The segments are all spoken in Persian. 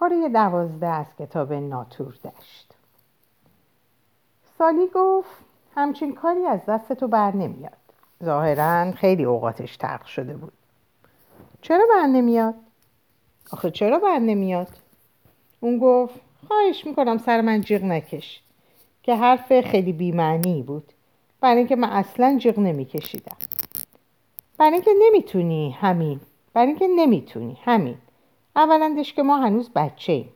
پاره دوازده از کتاب ناتور دشت. سالی گفت همچین کاری از دست تو بر نمیاد. ظاهرا خیلی اوقاتش ترق شده بود. چرا بر نمیاد؟ آخه چرا بر نمیاد؟ اون گفت خواهش می‌کنم سر من جیغ نکش که حرف خیلی بیمعنی بود. برای اینکه من اصلا جیغ نمیکشیدم. برای اینکه نمی‌تونی همین. برای اینکه نمی‌تونی همین. اولندش که ما هنوز بچه ایم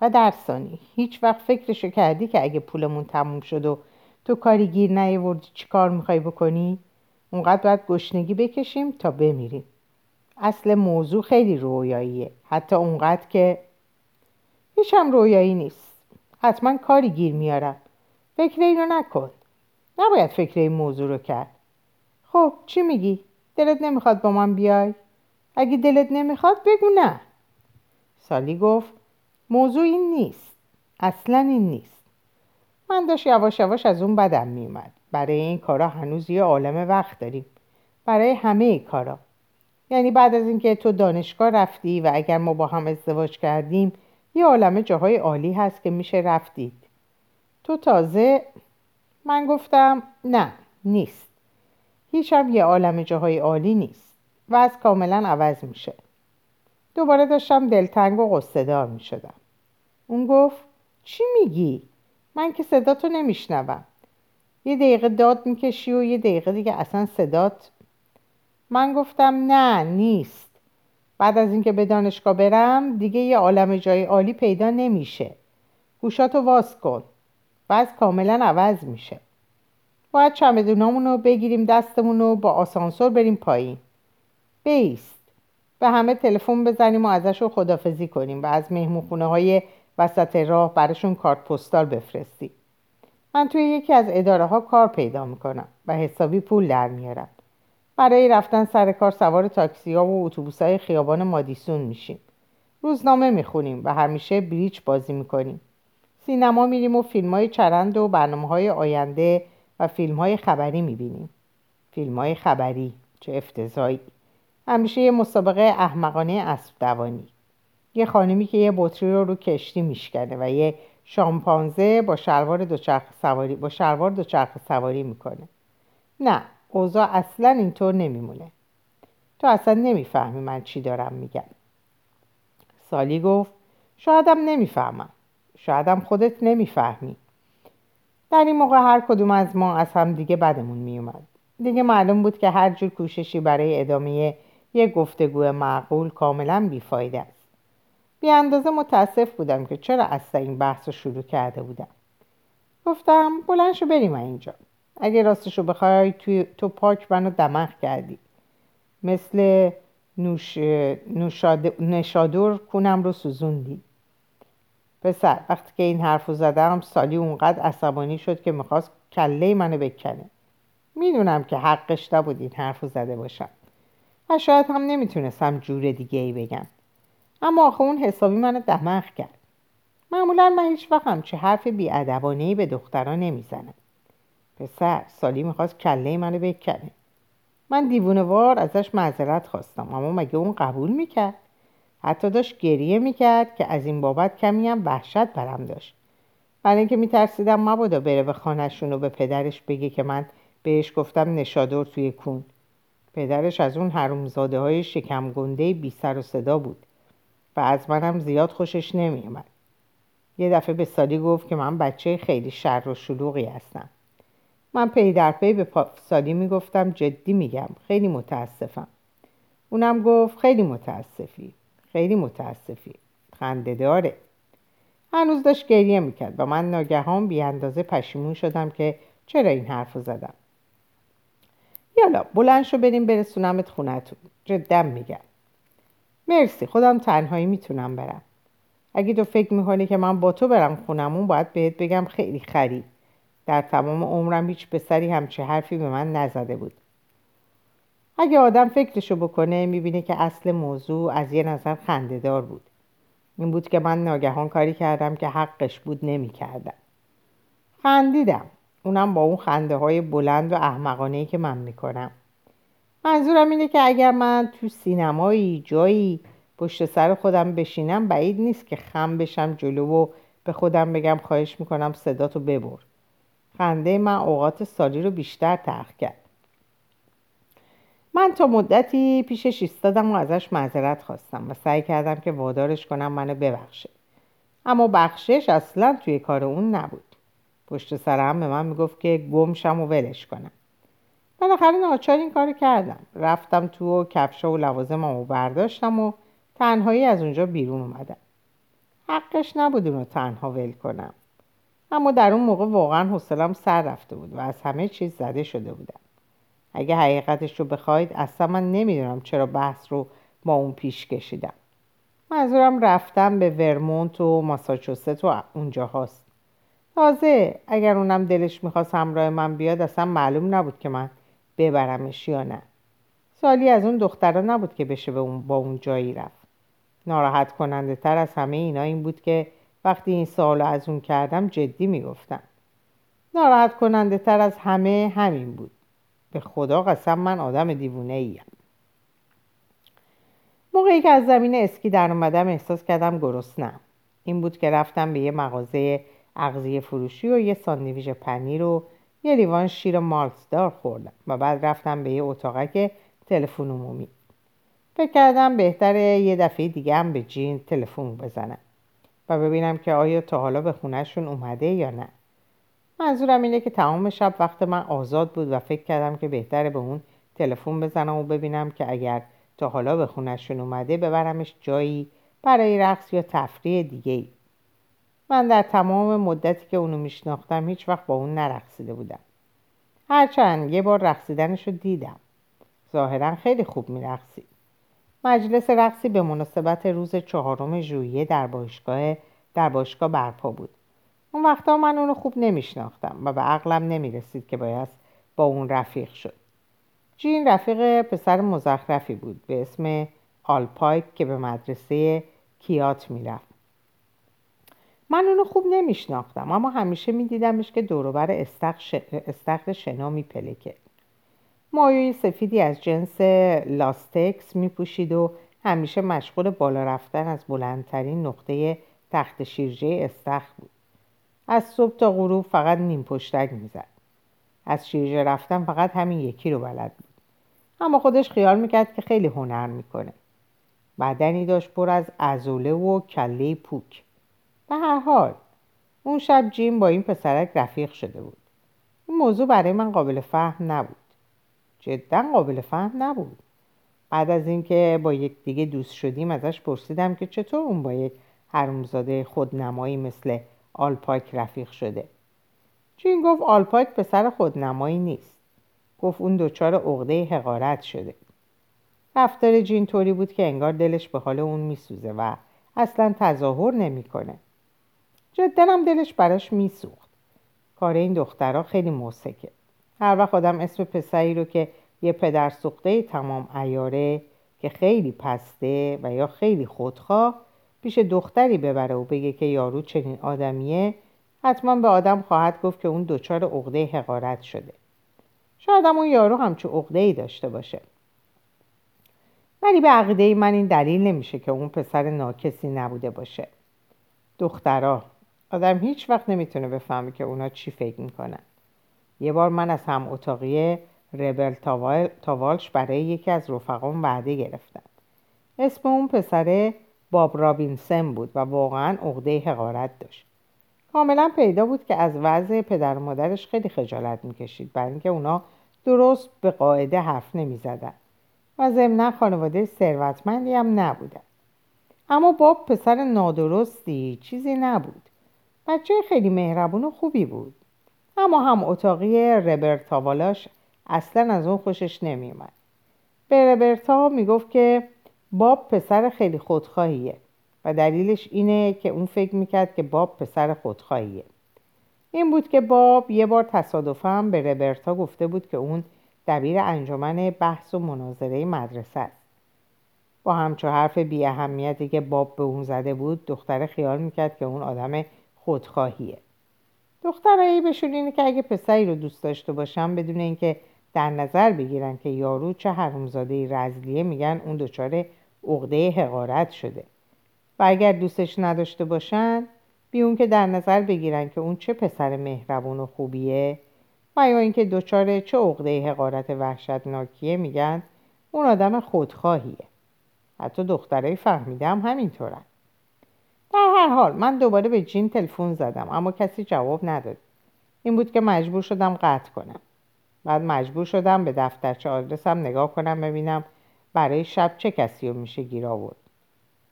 و در ثانی هیچ وقت فکرشو کردی که اگه پولمون تموم شد و تو کاری گیر نیاوردی چی کار می‌خوای بکنی؟ اونقدر باید گشنگی بکشیم تا بمیریم. اصل موضوع خیلی رویاییه. حتی اونقدر که هیچ هم رویایی نیست. حتما کاری گیر میارم. فکر اینو نکن. نباید فکر این موضوع رو کرد. خب چی میگی؟ دلت نمی‌خواد با من بیای؟ اگه دلت نمی‌خواد بگو نه. سالی گفت موضوع این نیست. اصلا این نیست. من داشت یواش یواش از اون بدم میومد برای این کارا هنوز یه عالم وقت داریم. برای همه ای کارا. یعنی بعد از اینکه تو دانشگاه رفتی و اگر ما با هم ازدواج کردیم یه عالم جاهای عالی هست که میشه رفتید. تو تازه من گفتم نه نیست. هیچ هم یه عالم جاهای عالی نیست و از کاملا عوض میشه. دوباره داشتم دلتنگ و قصدار می‌شدم. اون گفت چی میگی؟ من که صداتو نمیشنوم. یه دقیقه داد می‌کشی و یه دقیقه دیگه اصلا صدات من گفتم نه نیست. بعد از اینکه به دانشگاه برم دیگه یه عالم جای عالی پیدا نمیشه. گوشاتو واز کن. بعد کاملا عوض میشه. باید چمدونامونو بگیریم دستمون رو با آسانسور بریم پایین. بیست. به همه تلفن بزنیم و ازشون خدافزی کنیم و از مهمون های وسط راه براشون کارت پستال بفرستیم. من توی یکی از اداره ها کار پیدا می‌کنم و حسابی پول در میارم. برای رفتن سر کار سوار تاکسی ها و اتوبوس های خیابان مادیسون میشیم. روزنامه می‌خونیم و همیشه بریچ بازی می‌کنیم. سینما میریم و فیلم های چرند و برنامه های آینده و فیلم های خبری می‌بینیم. فیلم های خبری چه افتضایی همیشه یه مسابقه احمقانه اسب دوانی یه خانمی که یه بطری رو رو کشتی میشکنه و یه شامپانزه با شلوار دوچرخ سواری با شلوار دوچرخ سواری می‌کنه. نه اوضاع اصلا اینطور نمیمونه. تو اصلا نمی‌فهمی من چی دارم میگم. سالی گفت شایدم نمی‌فهمم. شایدم خودت نمی‌فهمی. در این موقع هر کدوم از ما از هم دیگه بدمون میومد دیگه معلوم بود که هر جور کوششی برای ادامه یک گفتگو معقول کاملا بیفایده است. بی اندازه متاسف بودم که چرا اصلا این بحث رو شروع کرده بودم. گفتم بلند شو بریم اینجا. اگه راستشو بخوای تو پاک منو دمخ کردی. مثل نوش... نوشاد... نشادور کونم رو سوزوندی. پسر وقتی که این حرف زدم سالی اونقدر عصبانی شد که می‌خواست کله منو بکنه. می‌دونم که حقش نبود این حرف زده باشم. و شاید هم نمی‌تونستم جور دیگه ای بگم. اما آخه اون حسابی منو دماغ کرد. معمولا من هیچ وقت چه حرف بیادبانهای به دختران نمی‌زنم. پسر سالی می‌خواست کله منو بکنه. من دیوونوار ازش معذرت خواستم اما مگه اون قبول می‌کرد؟ حتی داشت گریه می‌کرد که از این بابت کمی هم وحشت برم داشت. برای اینکه میترسیدم مبادا بره به خانهشون و به پدرش بگه که من بهش گفتم نشادور توی کون. پدرش از اون حرومزاده های شکم گنده بی سر و صدا بود و از منم زیاد خوشش نمیومد یه دفعه به سالی گفت که من بچه خیلی شر و شلوغی هستم. من پی در پی به سالی می‌گفتم جدی میگم خیلی متاسفم. اونم گفت خیلی متاسفی خیلی متاسفی. خنده داره. هنوز داشت گریه می‌کرد و من ناگهان بی اندازه پشیمون شدم که چرا این حرف زدم. یالا بلند شو بریم برسونمت خونتون جدا میگم. مرسی خودم تنهایی می‌تونم برم. اگه تو فکر می‌کنی که من با تو برم خونمون باید بهت بگم خیلی خرید در تمام عمرم هیچ پسری همچه حرفی به من نزده بود. اگه آدم فکرشو بکنه می‌بینه که اصل موضوع از یه نظر خندهدار بود. این بود که من ناگهان کاری کردم که حقش بود نمی‌کردم. خندیدم. اونم با اون خنده های بلند و احمقانه که من می‌کنم. منظورم اینه که اگر من تو سینمایی جایی پشت سر خودم بشینم بعید نیست که خم بشم جلو و به خودم بگم خواهش می‌کنم صداتو ببر. خنده من اوقات سالی رو بیشتر تخ کرد. من تا مدتی پیشش ایستادم و ازش معذرت خواستم و سعی کردم که وادارش کنم منو ببخشه. اما بخشش اصلا توی کار اون نبود. پشت سرم به من می‌گفت که گمشم و ولش کنم. بالاخره ناچار این کارو کردم. رفتم تو و کفشا و لوازممو برداشتم و تنهایی از اونجا بیرون اومدم. حقش نبود اونو تنها ول کنم. اما در اون موقع واقعا حوصلم سر رفته بود و از همه چیز زده شده بودم. اگه حقیقتش رو بخواید اصلا من نمی‌دونم چرا بحث رو با اون پیش کشیدم. منظورم رفتم به ورمونت و ماساچوست و اونجا هاست تازه اگر اونم دلش می‌خواست همراه من بیاد اصلا معلوم نبود که من ببرمش یا نه. سالی از اون دخترها نبود که بشه به اون با اون جایی رفت. ناراحت کننده تر از همه اینا این بود که وقتی این سوال از اون کردم جدی می‌گفتم ناراحت کننده تر از همه همین بود. به خدا قسم من آدم دیوونه ایم موقعی که از زمین اسکی در اومدم احساس کردم گرسنم این بود که رفتم به یه مغازه اغذیه فروشی و یه ساندویچ پنیر و یه لیوان شیر مالتدار خوردم و بعد رفتم به یه که تلفن عمومی فکر کردم بهتره یه دفعه دیگه هم به جین تلفن بزنم و ببینم که آیا تا حالا به خونهشون اومده یا نه منظورم اینه که تمام شب وقت من آزاد بود و فکر کردم که بهتره به اون تلفن بزنم و ببینم که اگر تا حالا به خونهشون اومده ببرمش جایی برای رقص یا تفریح دیگه ای. من در تمام مدتی که اونو میشناختم هیچ وقت با اون نرقصیده بودم. هرچند یه بار رقصیدنش رو دیدم. ظاهرا خیلی خوب میرقصید. مجلس رقصی به مناسبت روز چهارم ژوئیه در باشگاه در باشگاه برپا بود. اون وقتا من اونو خوب نمیشناختم و به عقلم نمی‌رسید که باید با اون رفیق شد. جین رفیق پسر مزخرفی بود به اسم آلپایک که به مدرسه کیات می‌رفت. من اونو خوب نمیشناختم اما همیشه میدیدمش که دوروبر استخر شنا میپلکه. مایوی سفیدی از جنس لاستکس میپوشید و همیشه مشغول بالا رفتن از بلندترین نقطه تخت شیرجه استخر بود. از صبح تا غروب فقط نیم پشتک می‌زد. از شیرجه رفتن فقط همین یکی رو بلد بود. اما خودش خیال می‌کرد که خیلی هنر می‌کنه. بدنی داشت پر از ازوله و کله پوک. به هر حال اون شب جیم با این پسرک رفیق شده بود. این موضوع برای من قابل فهم نبود. جدا قابل فهم نبود. بعد از اینکه با یک دیگه دوست شدیم ازش پرسیدم که چطور اون با یک حرومزاده خودنمایی مثل آلپاک رفیق شده. جین گفت آلپاک پسر خودنمایی نیست. گفت اون دچار عقده حقارت شده. رفتار جین طوری بود که انگار دلش به حال اون میسوزه و اصلا تظاهر نمی‌کنه. جدا دلش براش میسوخت. کار این دخترها خیلی موسکه. هر وقت آدم اسم پسری رو که یه پدر سوخته تمام ایاره که خیلی پسته و یا خیلی خودخواه پیش دختری ببره و بگه که یارو چنین آدمیه حتما به آدم خواهد گفت که اون دچار عقده حقارت شده. شاید هم اون یارو همچون عقده ای داشته باشه. ولی به عقیده من این دلیل نمیشه که اون پسر ناکسی نبوده باشه. دخترها آدم هیچ وقت نمی‌تونه بفهمه که اونا چی فکر می‌کنن. یه بار من از هم اتاقی ربل تاوالش برای یکی از رفقام وعده گرفتم. اسم اون پسره باب رابینسن بود و واقعا عقده حقارت داشت. کاملا پیدا بود که از وضع پدر و مادرش خیلی خجالت می‌کشید برای اینکه اونا درست به قاعده حرف نمی‌زدن و ضمنا خانواده ثروتمندی هم نبودن. اما باب پسر نادرستی چیزی نبود. بچه خیلی مهربون و خوبی بود. اما هم اتاقی ربرتاوالاش اصلا از اون خوشش نمیومد به ربرتا می‌گفت که باب پسر خیلی خودخواهیه و دلیلش اینه که اون فکر می‌کرد که باب پسر خودخواهیه. این بود که باب یه بار تصادفا به ربرتا گفته بود که اون دبیر انجمن بحث و مناظره مدرسه است. با همچو حرف بی اهمیتی که باب به اون زده بود دختره خیال می‌کرد که اون آدم خودخواهیه. دخترایی بهشون اینه که اگه پسری رو دوست داشته باشن بدون اینکه در نظر بگیرن که یارو چه حرومزاده رزلیه میگن اون دچار عقده حقارت شده. و اگر دوستش نداشته باشن بی اون که در نظر بگیرن که اون چه پسر مهربون و خوبیه و یا اینکه دچار چه عقده حقارت وحشتناکیه میگن اون آدم خودخواهیه. حتی دخترای فهمیدم همینطورن. در هر حال من دوباره به جین تلفن زدم اما کسی جواب نداد. این بود که مجبور شدم قطع کنم. بعد مجبور شدم به دفترچه آدرسم نگاه کنم ببینم برای شب چه کسی رو میشه گیر آورد.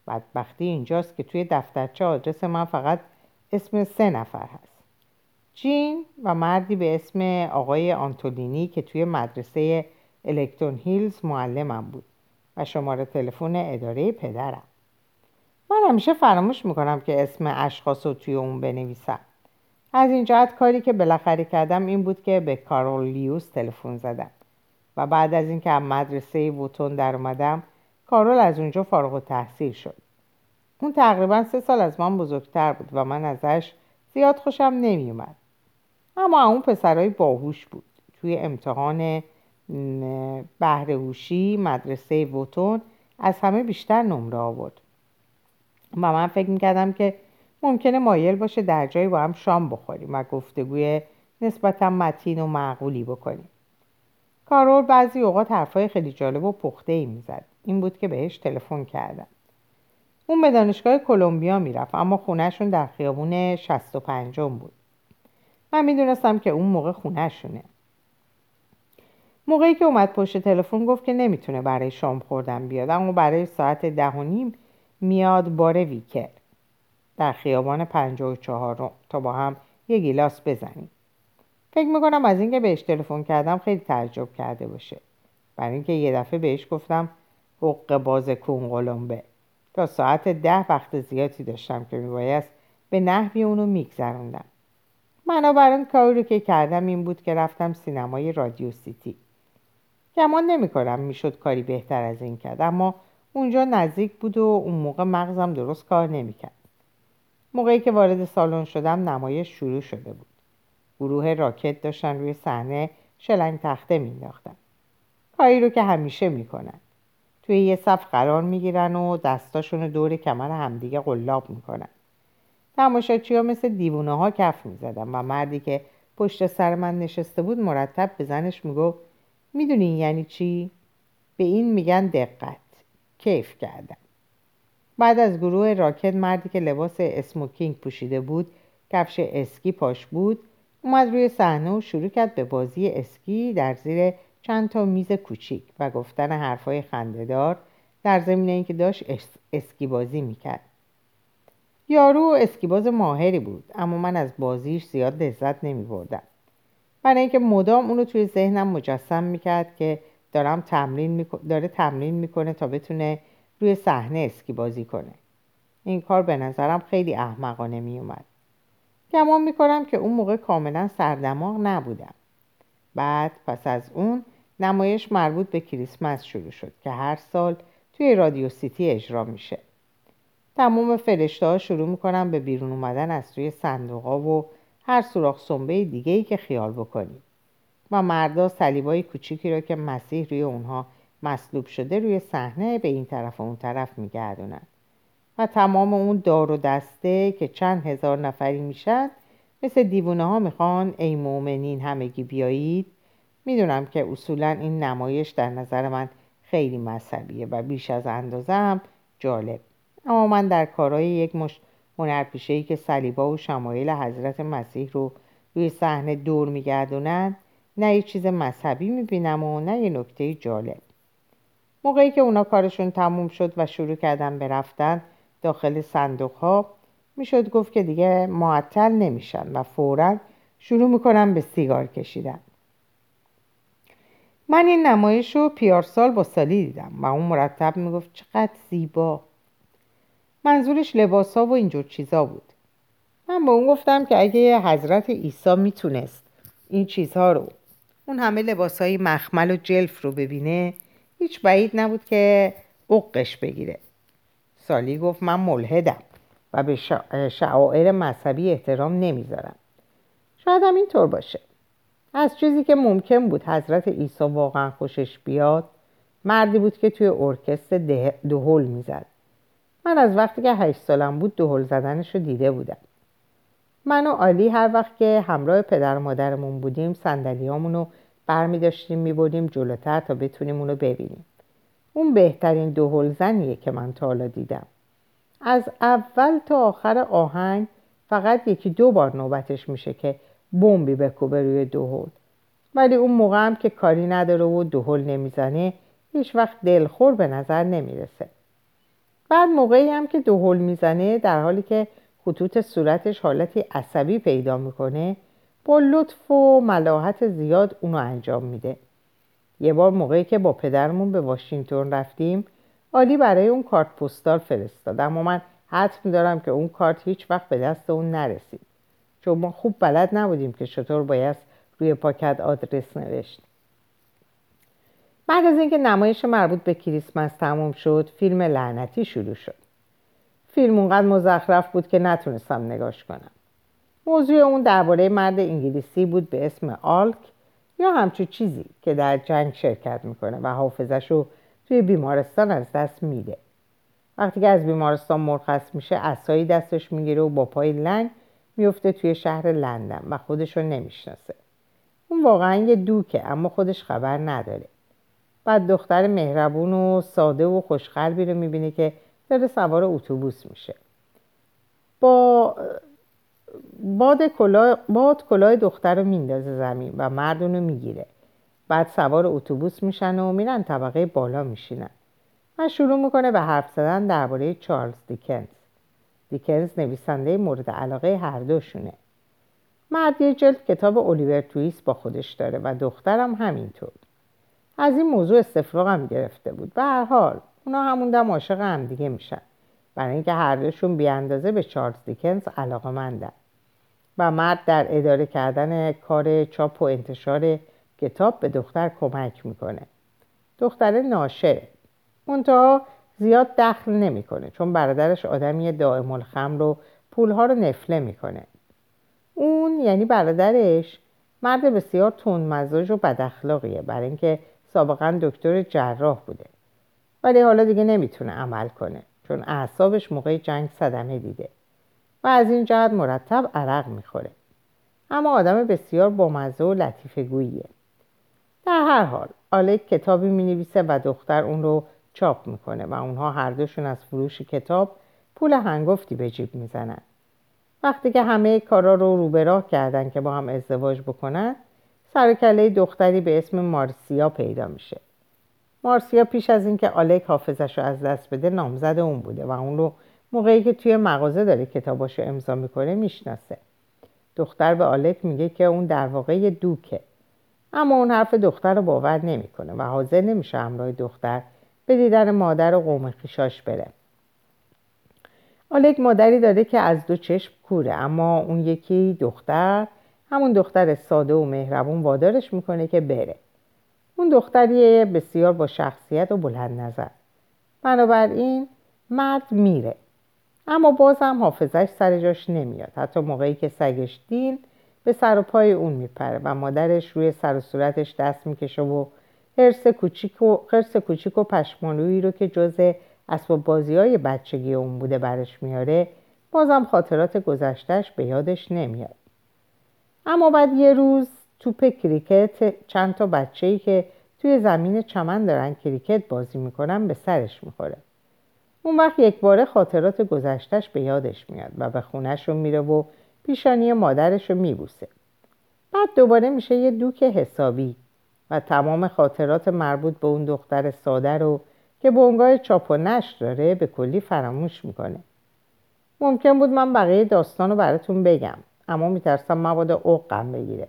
بدبختی اینجاست که توی دفترچه آدرس من فقط اسم سه نفر هست. جین و مردی به اسم آقای آنتولینی که توی مدرسه الکترون هیلز معلمم بود و شماره تلفن اداره پدرم. من همیشه فراموش می‌کنم که اسم اشخاص رو توی اون بنویسم. از این جهت کاری که بالاخره کردم این بود که به کارول لیوس تلفن زدم و بعد از اینکه از مدرسه ووتون در اومدم کارول از اونجا فارغ تحصیل شد. اون تقریبا سه سال از من بزرگتر بود و من ازش زیاد خوشم نمیومد اما اون پسرهای باهوش بود. توی امتحان بهرهوشی مدرسه ووتون از همه بیشتر نمره آورد. و من فکر می‌کردم که ممکنه مایل باشه در جایی با هم شام بخوریم و گفتگوی نسبتا متین و معقولی بکنیم. کارول بعضی اوقات حرفای خیلی جالب و پخته ای می‌زد. این بود که بهش تلفن کردم. اون به دانشگاه کلمبیا می‌رفت اما خونهشون در خیابون 65 بود. من می‌دونستم که اون موقع خونهشونه. موقعی که اومد پشت تلفن گفت که نمی‌تونه برای شام خوردن بیاد اما برای ساعت ده و نیم میاد بار ویکر. در خیابان پنجاه و چهارم تا با هم یه گیلاس بزنیم. فکر می‌کنم از اینکه بهش تلفن کردم خیلی تعجب کرده باشه. برای اینکه یه دفعه بهش گفتم حق باز کون تا ساعت ده وقت زیادی داشتم که میبایست به نحوی اونو میگذروندم. بنابراین کاری رو که کردم این بود که رفتم سینمای رادیو سیتی. گمان نمی‌کنم می‌شد کاری بهتر از این کرد اما اونجا نزدیک بود و اون موقع مغزم درست کار نمی‌کرد. موقعی که وارد سالن شدم نمایش شروع شده بود. گروه راکت داشتن روی صحنه شلنگ تخته مینداختن کاری رو که همیشه می‌کنن. توی یه صف قرار می‌گیرن و دستاشون رو دور کمر همدیگه قلاب می‌کنن. تماشاچی ها مثل دیوونه ها کف می‌زدن و مردی که پشت سر من نشسته بود مرتب به زنش میگو می‌دونی یعنی چی؟ به این میگن دقت. کیف کردن بعد از گروه راکت مردی که لباس اسموکینگ پوشیده بود کفش اسکی پاش بود اومد روی صحنه و شروع کرد به بازی اسکی در زیر چند تا میز کوچیک و گفتن حرفای خندهدار در زمین اینکه داشت اسکی بازی می‌کرد. یارو اسکیباز ماهری بود اما من از بازیش زیاد لذت نمی بردم برای اینکه مدام اونو توی ذهنم مجسم می‌کرد که دارم تمرین داره تمرین می‌کنه تا بتونه روی صحنه اسکی بازی کنه. این کار به نظرم خیلی احمقانه میومد گمان می‌کنم که اون موقع کاملا سردماغ نبودم. بعد پس از اون نمایش مربوط به کریسمس شروع شد که هر سال توی رادیو سیتی اجرا میشه. تمام فرشته ها شروع می‌کنن به بیرون اومدن از توی صندوق ها و هر سوراخ سنبه دیگه ای که خیال بکنیم. و مردا صلیبای کوچیکی را که مسیح روی اونها مصلوب شده روی صحنه به این طرف و اون طرف میگردونن. و تمام اون دار و دسته که چند هزار نفری میشن مثل دیوونه ها می‌خوان ای مؤمنین همگی بیایید. می‌دونم که اصولا این نمایش در نظر من خیلی مذهبیه و بیش از اندازه هم جالب. اما من در کارهای یک مش هنرپیشهای که صلیبا و شمایل حضرت مسیح رو روی صحنه دور میگردونن نه یه چیز مذهبی می‌بینم و نه یه نکته جالب. موقعی که اونا کارشون تموم شد و شروع کردن به رفتن داخل صندوق ها می‌شد گفت که دیگه معطل نمیشن و فورا شروع می‌کنن به سیگار کشیدن. من این نمایش رو پیارسال با سالی دیدم و اون مرتب می‌گفت چقدر زیبا. منظورش لباس ها و اینجور چیزا بود. من به اون گفتم که اگه حضرت عیسی می‌تونست این چیزها رو اون همه لباس های مخمل و جلف رو ببینه هیچ بعید نبود که عقش بگیره. سالی گفت من ملحدم و به شعائر مذهبی احترام نمی‌ذارم. شاید هم اینطور باشه. از چیزی که ممکن بود حضرت عیسی واقعا خوشش بیاد مردی بود که توی ارکستر دهل می‌زد. من از وقتی که هشت سالم بود دهل زدنش رو دیده بودم. من و آلی هر وقت که همراه پدر و مادرمون بودیم صندلیامون رو برمی داشتیم می جلوتر تا بتونیم اونو ببینیم. اون بهترین دهل زنیه که من تا حالا دیدم. از اول تا آخر آهنگ فقط یکی دو بار نوبتش میشه که بمبی بکوبه روی دهل ولی اون موقع هم که کاری نداره و دهل نمی‌زنه هیچ وقت دلخور به نظر نمی‌رسه. بعد موقعی هم که دهل می‌زنه در حالی که خطوط صورتش حالتی عصبی پیدا می‌کنه با لطف و ملاحت زیاد اونو انجام میده. یه بار موقعی که با پدرمون به واشنگتن رفتیم آلی برای اون کارت پستال فرستاد اما من حتم دارم که اون کارت هیچ وقت به دست اون نرسید. چون ما خوب بلد نبودیم که چطور باید روی پاکت آدرس نوشت. بعد از اینکه نمایش مربوط به کریسمس تموم شد فیلم لعنتی شروع شد. فیلم اونقدر مزخرف بود که نتونستم نگاش کنم. موضوع اون درباره مرد انگلیسی بود به اسم آلک یا همچون چیزی که در جنگ شرکت می‌کنه و حافظش رو توی بیمارستان از دست میده. وقتی که از بیمارستان مرخص میشه اسایی دستش می‌گیره و با پای لنگ میفته توی شهر لندن و خودش رو نمی‌شناسه. اون واقعا یه دوکه اما خودش خبر نداره. بعد دختر مهربون و ساده و خوشقلبی رو می‌بینه که داره سوار اتوبوس میشه. با باد کلاه باد کلاه دختر رو میندازه زمین و مرد رو می‌گیره. بعد سوار اتوبوس میشن و میرن طبقه بالا میشینن. و شروع می‌کنه به حرف زدن درباره چارلز دیکنز. دیکنز نویسنده مورد علاقه هر دوشونه. مرد یه جلد کتاب الیور تویس با خودش داره و دخترم همینطور. از این موضوع استفراغ هم گرفته بود. به هر حال اونا همون دم عاشق هم دیگه میشن. برای اینکه هر دوشون بیاندازه به چارلز دیکنز علاقه مندن و مرد در اداره کردن کار چاپ و انتشار کتاب به دختر کمک می‌کنه. دختر ناشره منتها زیاد دخل نمی‌کنه چون برادرش آدمی دائم الخمر رو پولها رو نفله می‌کنه. اون یعنی برادرش مرد بسیار تون مزاج و بد اخلاقیه برای اینکه سابقا دکتر جراح بوده. ولی حالا دیگه نمی‌تونه عمل کنه چون اعصابش موقع جنگ صدمه دیده و از این جهت مرتب عرق می‌خوره. اما آدم بسیار بامزه و لطیفه گوییه. در هر حال آلک کتابی می و دختر اون رو چاپ می‌کنه و اونها هر دوشون از فروش کتاب پول هنگفتی به جیب می‌زنن. وقتی که همه کارا رو رو به راه کردن که با هم ازدواج بکنن سرکله دختری به اسم مارسیا پیدا میشه. مارسیا پیش از اینکه آلک حافظش رو از دست بده نامزد اون بوده و اون رو موقعی که توی مغازه داره کتاباشو امضا می‌کنه می‌شناسه. دختر به آلک میگه که اون در واقع دوکه. اما اون حرف دختر رو باور نمی‌کنه و حاضر نمیشه همراه دختر به دیدن مادر و قوم خیشاش بره. آلک مادری داره که از دو چشم کوره اما اون یکی دختر همون دختر ساده و مهربون وادارش می‌کنه که بره. اون دختریه بسیار با شخصیت و بلند نظر. بنابراین مرد میره. اما بازم حافظش سر جاش نمیاد. حتی موقعی که سگش دیل به سر و پای اون میپره و مادرش روی سر و صورتش دست می‌کشه و خرس کوچیک و, کوچیک و پشمالویی رو که جز اسباب بازی های بچگی اون بوده برش میاره بازم خاطرات گذشتهش به یادش نمیاد. اما بعد یه روز توپ کریکت چند تا بچه ای که توی زمین چمن دارن کریکت بازی می‌کنن به سرش می‌خوره. اون وقت یک باره خاطرات گذشتش به یادش میاد و به خونش رو میره و پیشانی مادرش رو میبوسه. بعد دوباره میشه یه دوک حسابی و تمام خاطرات مربوط به اون دختر ساده رو که بونگاه چاپ و نشر داره به کلی فراموش می‌کنه. ممکن بود من بقیه داستان رو براتون بگم اما میترسم مبادا اوقم بگیره.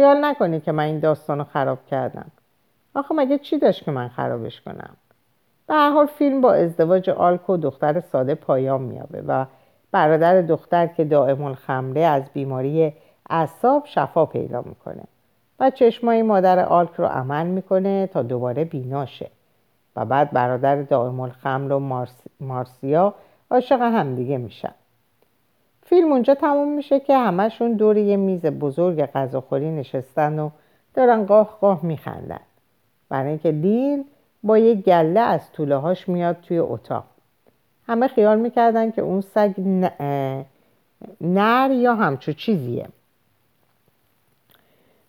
خیال نکنی که من این داستان خراب کردم. آخه مگه چی داشت که من خرابش کنم؟ به هر حال فیلم با ازدواج آلک و دختر ساده پایان میابه و برادر دختر که دائم الخمره از بیماری اعصاب شفا پیدا می‌کنه و چشمای مادر آلک رو عمل می‌کنه تا دوباره بیناشه. و بعد برادر دائم الخمر و مارسیا عاشق همدیگه میشن. فیلم اونجا تموم میشه که همشون دور یه میز بزرگ غذاخوری نشستن و دارن قاه قاه میخندن. برای اینکه دیل با یه گله از طوله هاش میاد توی اتاق. همه خیال می‌کردن که اون سگ نر یا همچو چیزیه.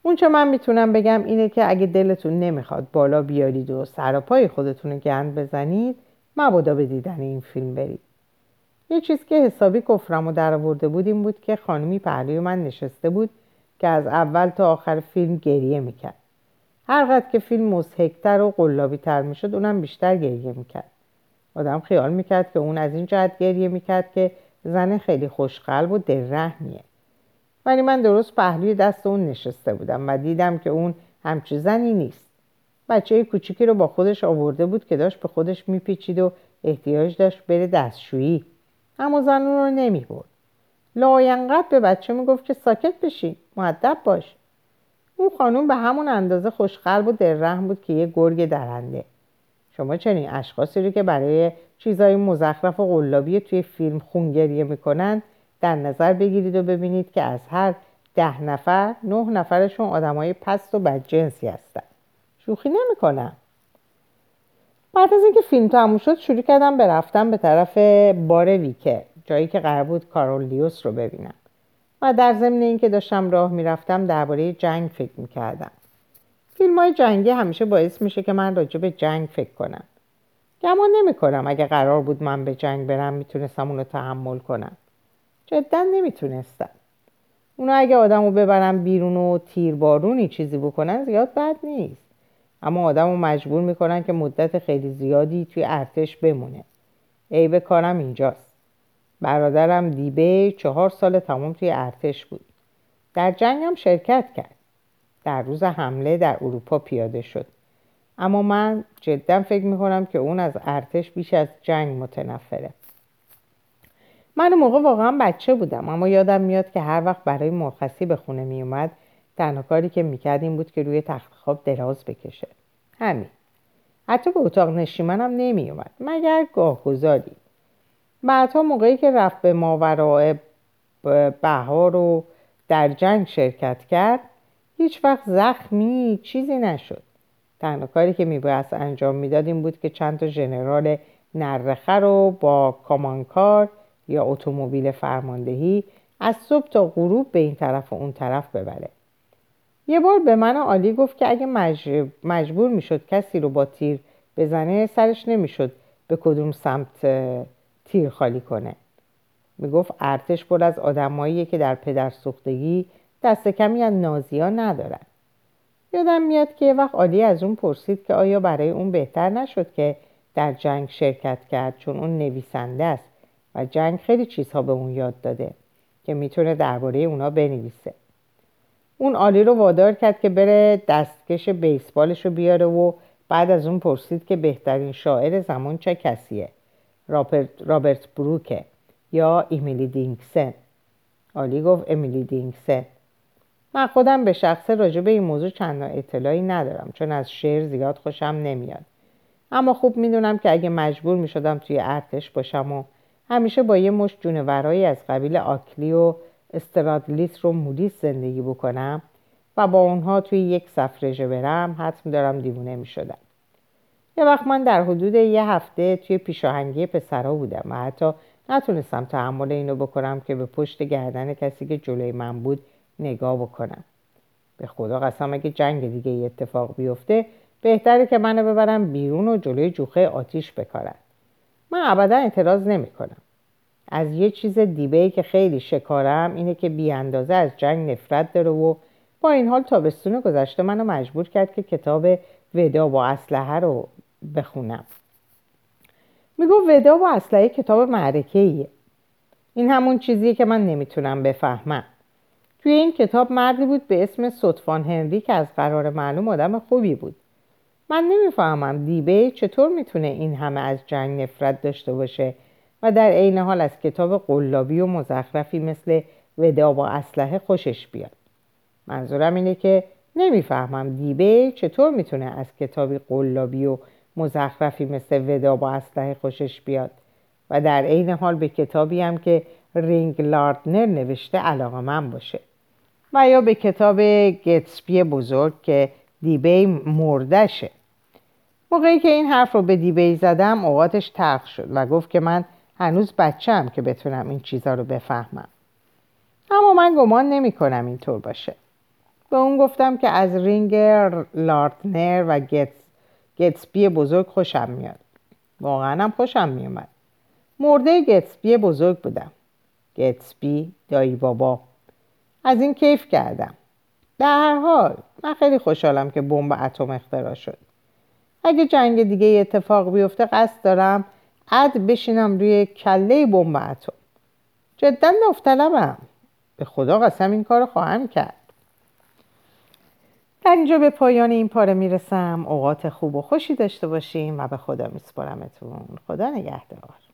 اون چه من می‌تونم بگم اینه که اگه دلتون نمی‌خواد بالا بیارید و سراپای خودتون گند بزنید مبادا به دیدن این فیلم برید. یه چیز که حسابی کفرم و در آورده بود این بود که خانمی پهلوی من نشسته بود که از اول تا آخر فیلم گریه می‌کرد. هر که فیلم مزهکتر و قلابی تر می‌شد اونم بیشتر گریه می‌کرد. آدم خیال می‌کرد که اون از این جهت گریه می‌کرد که زن خیلی خوشقلب و دلرحمیه ولی من درست پهلوی دست اون نشسته بودم و دیدم که اون همچی زنی نیست. بچه کوچیکی رو با خودش آورده بود که داشت به خودش میپیچید و احتیاج داشت بره دستشویی. اما زن اون رو نمی‌برد لاینقدر به بچه می‌گفت که ساکت بشی معدب باش. اون خانوم به همون اندازه خوشقلب و دلرحم بود که یه گرگ درنده. شما چنین اشخاصی رو که برای چیزهای مزخرف و قلابی توی فیلم خونگریه می‌کنن در نظر بگیرید و ببینید که از هر ده نفر نه نفرشون آدمای پست و بدجنسی هستن. شوخی نمی‌کنم بعد از اینکه فیلم تموم شد شروع کردم به رفتن به طرف بار ویکه جایی که قرار بود کارول لیوس رو ببینم. و در ضمن اینکه داشتم راه می‌رفتم درباره جنگ فکر می‌کردم. فیلم های جنگی همیشه باعث میشه که من راجع به جنگ فکر کنم. گمان نمی کنم اگه قرار بود من به جنگ برم می‌تونستم اونو تحمل کنم. جدا نمی‌تونستم. اونا اگه آدم رو ببرم بیرون و تیربارونی چیزی بکنن زیاد بد نیست. اما آدم رو مجبور می‌کنن که مدت خیلی زیادی توی ارتش بمونه. عیب کارم اینجاست. برادرم دیبه چهار سال تمام توی ارتش بود. در جنگ هم شرکت کرد. در روز حمله در اروپا پیاده شد. اما من جدا فکر می‌کنم که اون از ارتش بیش از جنگ متنفره. من موقع واقعا بچه بودم اما یادم میاد که هر وقت برای مرخصی به خونه میومد تنها کاری که می‌کرد این بود که روی تخت خواب دراز بکشه. همین. حتی به اتاق نشیمنم نمیومد مگر گاه گذاری بعدها موقعی که رفت به ماورای بهار و در جنگ شرکت کرد هیچ وقت زخمی چیزی نشد. تنها کاری که میبایست انجام می‌داد این بود که چند تا ژنرال نرخه رو با کامانکار یا اتومبیل فرماندهی از صبح تا غروب به این طرف و اون طرف ببره. یه بار به من عالی گفت که اگه مجبور می‌شد کسی رو با تیر بزنه سرش نمی‌شد به کدوم سمت تیر خالی کنه. می‌گفت ارتش پر از آدمایی که در پدر سوختگی دست کمی از نازی ها ندارن. یادم میاد که یه وقت عالی از اون پرسید که آیا برای اون بهتر نشد که در جنگ شرکت کرد چون اون نویسنده است و جنگ خیلی چیزها به اون یاد داده که می‌تونه درباره اونا بنویسه. اون عالی رو وادار کرد که بره دستکش بیسبالش رو بیاره و بعد از اون پرسید که بهترین شاعر زمان چه کسیه؟ رابرت, رابرت بروکه یا ایمیلی دینکسن؟ آلی گفت امیلی دینکسن. من خودم به شخص راجع به این موضوع چندان اطلاعی ندارم چون از شعر زیاد خوشم نمیاد. اما خوب می‌دونم که اگه مجبور می‌شدم توی ارتش باشم و همیشه با یه مش جونورایی از قبیل آکلی و استرادلیس رو مولیس زندگی بکنم و با اونها توی یک صف برم حتم دارم دیوونه می شدم. یه وقت من در حدود یه هفته توی پیشاهنگی پسرا بودم و حتی نتونستم تحمل اینو بکنم که به پشت گردن کسی که جلوی من بود نگاه بکنم به خدا قسم اگه جنگ دیگه ای اتفاق بیفته بهتره که منو ببرم بیرون و جلوی جوخه آتیش بکارن من ابدا اعتراض نمی کنم. از یه چیز دیبه که خیلی شکارم اینه که بی اندازه از جنگ نفرت داره و با این حال تابستون گذشته منو مجبور کرد که کتاب ودا با اسلحه رو بخونم. میگو ودا با اسلحه کتاب معرکه ایه. این همون چیزیه که من نمی‌تونم بفهمم. توی این کتاب مردی بود به اسم صدفان هنری که از قرار معلوم آدم خوبی بود. من نمی‌فهمم دیبه چطور می‌تونه این همه از جنگ نفرت داشته باشه. و در عین حال از کتاب قلابی و مزخرفی مثل ودا با اسلحه خوشش بیاد. منظورم اینه که نمی‌فهمم دیبه چطور می‌تونه از کتابی قلابی و مزخرفی مثل ودا با اسلحه خوشش بیاد و در عین حال به کتابی هم که رینگ لاردنر نوشته علاقه من باشه. و یا به کتاب گتسبی بزرگ که دیبه مردشه. موقعی که این حرف رو به دیبی زدم اوقاتش تلخ شد و گفت که من هنوز بچم که بتونم این چیزا رو بفهمم. اما من گمان نمی کنم اینطور باشه. به اون گفتم که از رینگ لارتنر و گتس گتسبی بزرگ خوشم میاد. واقعا هم خوشم میومد. مرده گتسبی بزرگ بودم. گتسبی دایی بابا. از این کیف کردم. در هر حال من خیلی خوشحالم که بمب اتم اختراع شد. اگه جنگ دیگه اتفاق بیفته قصد دارم عد بشینم روی کله بمب اتم. جدا داوطلبم به خدا قسم این کار خواهم کرد. در اینجا به پایان این پاره می‌رسم. اوقات خوب و خوشی داشته باشیم و به خدا میسپارمتون. خدا نگهدار.